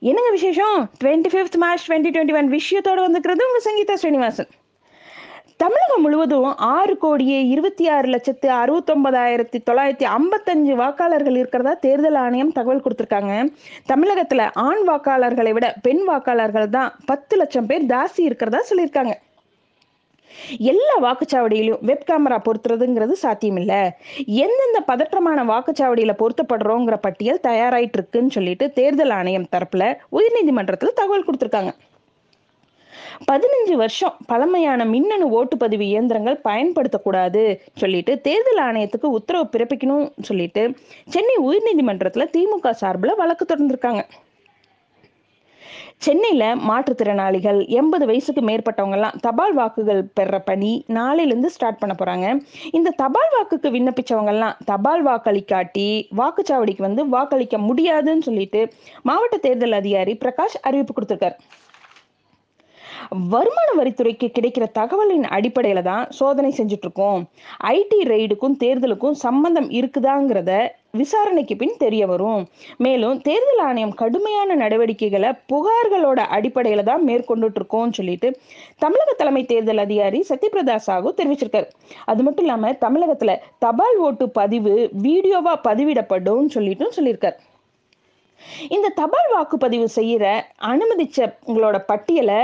என்னங்க விசேஷம்? Twenty fifth March twenty twenty one விஷயத்தோடு வந்துக்கிறது உங்கள் சங்கீதா ஸ்ரீனிவாசன். தமிழகம் முழுவதும் ஆறு கோடியே இருபத்தி ஆறு லட்சத்து அறுபத்தொன்பதாயிரத்தி தொள்ளாயிரத்தி ஐம்பத்தஞ்சு வாக்காளர்கள் இருக்கிறதா தேர்தல் ஆணையம் தகவல் கொடுத்துருக்காங்க. தமிழகத்தில் ஆண் வாக்காளர்களை விட பெண் வாக்காளர்கள் தான் பத்து லட்சம் பேர் ஜாஸ்தி இருக்கிறதா சொல்லியிருக்காங்க. எல்லா வாக்குச்சாவடியிலும் வெப் கேமரா பொருத்துறதுங்கிறது சாத்தியமில்ல. எந்தெந்த பதற்றமான வாக்குச்சாவடியில பொருத்தப்படுறோங்கிற பட்டியல் தயாராயிட்டு இருக்குன்னு சொல்லிட்டு தேர்தல் ஆணையம் தரப்புல உயர்நீதிமன்றத்துல தகவல் கொடுத்துருக்காங்க. பதினஞ்சு வருஷம் பழமையான மின்னணு ஓட்டுப்பதிவு இயந்திரங்கள் பயன்படுத்தக்கூடாது சொல்லிட்டு தேர்தல் ஆணையத்துக்கு உத்தரவு பிறப்பிக்கணும் சொல்லிட்டு சென்னை உயர்நீதிமன்றத்துல திமுக சார்பில் வழக்கு தொடர்ந்திருக்காங்க. சென்னையில மாற்றுத்திறனாளிகள் எண்பது வயசுக்கு மேற்பட்டவங்க எல்லாம் தபால் வாக்குகள் பெற பணி நாளையிலிருந்து ஸ்டார்ட் பண்ண போறாங்க. இந்த தபால் வாக்குக்கு விண்ணப்பிச்சவங்க எல்லாம் தபால் வாக்களிக்காட்டி வாக்குச்சாவடிக்கு வந்து வாக்களிக்க முடியாதுன்னு சொல்லிட்டு மாவட்ட தேர்தல் அதிகாரி பிரகாஷ் அறிவிப்பு கொடுத்திருக்காரு. வருமான வரித்துறைக்கு கிடைக்கிற தகவலின் அடிப்படையில தான் சோதனை செஞ்சுட்டு இருக்கோம். ஐடி ரெய்டுக்கும் தேர்தலுக்கும் சம்பந்தம் இருக்குதாங்கிறத விசாரணைக்கு பின் தெரிய வரும். மேலும் தேர்தல் ஆணையம் கடுமையான நடவடிக்கைகளை புகார்களோட அடிப்படையில தான் மேற்கொண்டுட்டு இருக்கோம்னு சொல்லிட்டு தமிழக தலைமை தேர்தல் அதிகாரி சத்யபிரதா சாகு தெரிவிச்சிருக்காரு. அது மட்டும் இல்லாம தமிழகத்துல தபால் ஓட்டு பதிவு வீடியோவா பதிவிடப்படும் சொல்லிட்டும் சொல்லியிருக்காரு. இந்த தபால் வாக்குப்பதிவு செய்யற அனுமதிச்சவங்களோட பட்டியலை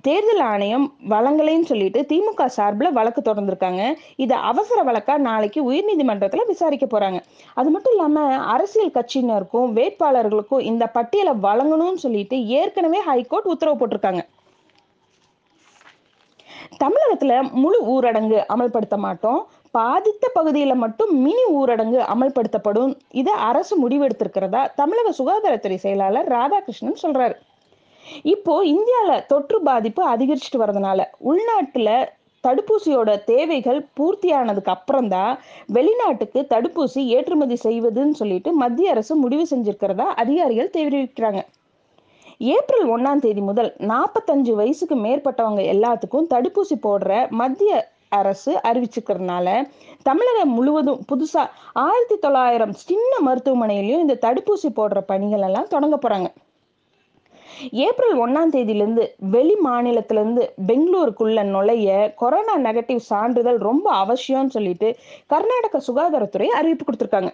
தேர்தல் ஆணையம் வழங்கலைன்னு சொல்லிட்டு திமுக சார்பில் வழக்கு தொடர்ந்துருக்காங்க. இதை அவசர வழக்கா நாளைக்கு உயர்நீதிமன்றத்தில் விசாரிக்க போறாங்க. அது மட்டும் இல்லாம அரசியல் கட்சியினருக்கும் வேட்பாளர்களுக்கும் இந்த பட்டியலை வழங்கணும்னு சொல்லிட்டு ஏற்கனவே ஹைகோர்ட் உத்தரவு போட்டிருக்காங்க. தமிழகத்துல முழு ஊரடங்கு அமல்படுத்த மாட்டோம். பாதித்த பகுதியில மட்டும் மினி ஊரடங்கு அமல்படுத்தப்படும். இதை அரசு முடிவெடுத்திருக்கிறதா தமிழக சுகாதாரத்துறை செயலாளர் ராதாகிருஷ்ணன் சொல்றாரு. இப்போ இந்தியாவில் தொற்று பாதிப்பு அதிகரிச்சுட்டு வரதுனால உள்நாட்டுல தடுப்பூசியோட தேவைகள் பூர்த்தியானதுக்கு அப்புறம் தான் வெளிநாட்டுக்கு தடுப்பூசி ஏற்றுமதி செய்வதுன்னு சொல்லிட்டு மத்திய அரசு முடிவு செஞ்சிருக்கிறதா அதிகாரிகள் தெரிவிக்கிறாங்க. ஏப்ரல் ஒன்னாம் தேதி முதல் நாற்பத்தஞ்சு வயசுக்கு மேற்பட்டவங்க எல்லாத்துக்கும் தடுப்பூசி போடுற மத்திய அரசு அறிவிச்சுக்கிறதுனால தமிழகம் முழுவதும் புதுசா ஆயிரத்தி தொள்ளாயிரம் சின்ன மருத்துவமனையிலையும் இந்த தடுப்பூசி போடுற பணிகள் எல்லாம் தொடங்க போறாங்க. ஏப்ரல் ஒன்னாம் தேதியிலிருந்து வெளி மாநிலத்திலிருந்து பெங்களூருக்குள்ள நுழைய கொரோனா நெகட்டிவ் சான்றிதழ் ரொம்ப அவசியம்னு சொல்லிட்டு கர்நாடக சுகாதாரத்துறை அறிவிப்பு கொடுத்திருக்காங்க.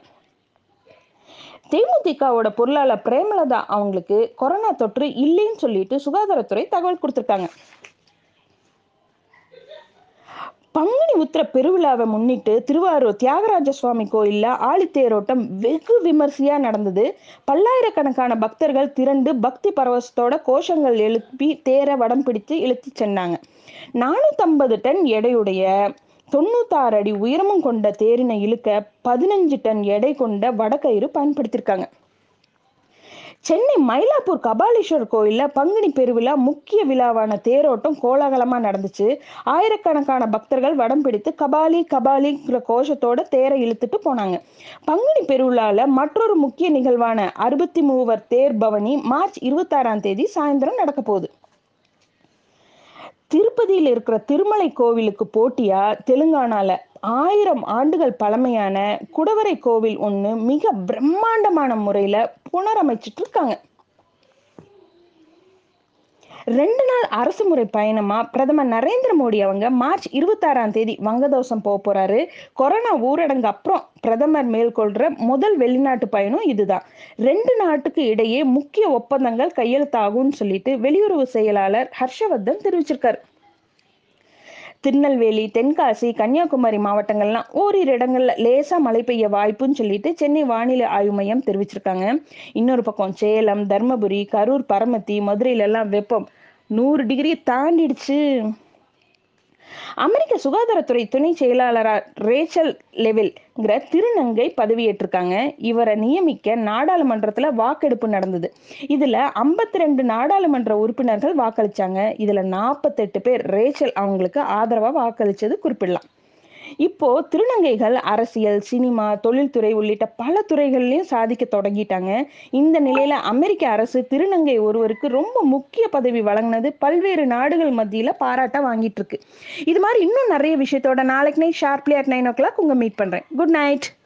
தேமுதிகவோட பொருளாளர் பிரேமலதா அவங்களுக்கு கொரோனா தொற்று இல்லைன்னு சொல்லிட்டு சுகாதாரத்துறை தகவல் கொடுத்துருக்காங்க. பங்குனி உத்திர பெருவிழாவை முன்னிட்டு திருவாரூர் தியாகராஜ சுவாமி கோயிலில் ஆழித்தேரோட்டம் வெகு விமர்சையாக நடந்தது. பல்லாயிரக்கணக்கான பக்தர்கள் திரண்டு பக்தி பரவசத்தோட கோஷங்கள் எழுப்பி தேரை வடம் பிடித்து இழுத்து சென்னாங்க. நானூத்தம்பது டன் எடையுடைய தொண்ணூத்தாறு அடி உயரமும் கொண்ட தேரினை இழுக்க பதினஞ்சு டன் எடை கொண்ட வடக்கயிறு பயன்படுத்தியிருக்காங்க சென்னை மயிலாப்பூர் கபாலீஸ்வர் கோயிலில் பங்குனி பெருவிழா முக்கிய விழாவான தேரோட்டம் கோலாகலமாக நடந்துச்சு. ஆயிரக்கணக்கான பக்தர்கள் வடம் பிடித்து கபாலி கபாலிங்கிற கோஷத்தோட தேரை இழுத்துட்டு போனாங்க. பங்குனி பெருவிழாவில் மற்றொரு முக்கிய நிகழ்வான அறுபத்தி மூவர் தேர் பவனி மார்ச் இருபத்தாறாம் தேதி சாயந்தரம் நடக்க போகுது. திருப்பதியில் இருக்கிற திருமலை கோவிலுக்கு போட்டியா? தெலுங்கானால. ஆயிரம் ஆண்டுகள் பழமையான குடவரை கோவில் ஒன்று மிக பிரம்மாண்டமான முறையில் புனரமைச்சிட்டு இருக்காங்க ரெண்டு நாள் அரசு முறை பயணமா பிரதமர் நரேந்திர மோடி அவங்க மார்ச் இருபத்தாறாம் தேதி வங்கதோசம் போக போறாரு. கொரோனா ஊரடங்கு அப்புறம் பிரதமர் மேற்கொள்ற முதல் வெளிநாட்டு பயணம் இதுதான். ரெண்டு நாட்டுக்கு இடையே முக்கிய ஒப்பந்தங்கள் கையெழுத்தாகும்னு சொல்லிட்டு வெளியுறவு செயலாளர் ஹர்ஷவர்தன் தெரிவிச்சிருக்காரு. திருநெல்வேலி தென்காசி கன்னியாகுமரி மாவட்டங்கள்லாம் ஓரிரு இடங்கள்ல லேசா மழை பெய்ய வாய்ப்புன்னு சொல்லிட்டு சென்னை வானிலை ஆய்வு மையம் தெரிவிச்சிருக்காங்க. இன்னொரு பக்கம் சேலம் தர்மபுரி கரூர் பரமத்தி மதுரையில எல்லாம் வெப்பம் நூறு டிகிரி தாண்டிடுச்சு. அமெரிக்க சுகாதாரத்துறை துணை செயலாளரா ரேச்சல் லெவில் திருநங்கை பதவியேற்றிருக்காங்க. இவரை நியமிக்க நாடாளுமன்றத்துல வாக்கெடுப்பு நடந்தது. இதுல ஐம்பத்தி ரெண்டு நாடாளுமன்ற உறுப்பினர்கள் வாக்களிச்சாங்க. இதுல நாற்பத்தெட்டு பேர் ரேச்சல் அவங்களுக்கு ஆதரவா வாக்களிச்சது குறிப்பிடலாம். இப்போ திருநங்கைகள் அரசியல் சினிமா தொழில்துறை உள்ளிட்ட பல துறைகள்லயும் சாதிக்க தொடங்கிட்டாங்க. இந்த நிலையில அமெரிக்க அரசு திருநங்கை ஒருவருக்கு ரொம்ப முக்கிய பதவி வழங்கினது பல்வேறு நாடுகள் மத்தியில பாராட்ட வாங்கிட்டு இருக்கு. இது மாதிரி இன்னும் நிறைய விஷயத்தோட நாளைக்கு night sharply at nine o'clock உங்க மீட் பண்றேன். Good night